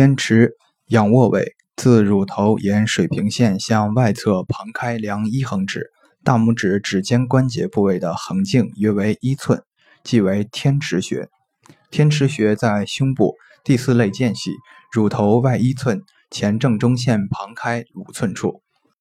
天池，仰卧位，自乳头沿水平线向外侧旁开量一横指，大拇指指尖关节部位的横径约为一寸，即为天池穴。天池穴在胸部第四肋间隙乳头外一寸前正中线旁开五寸处。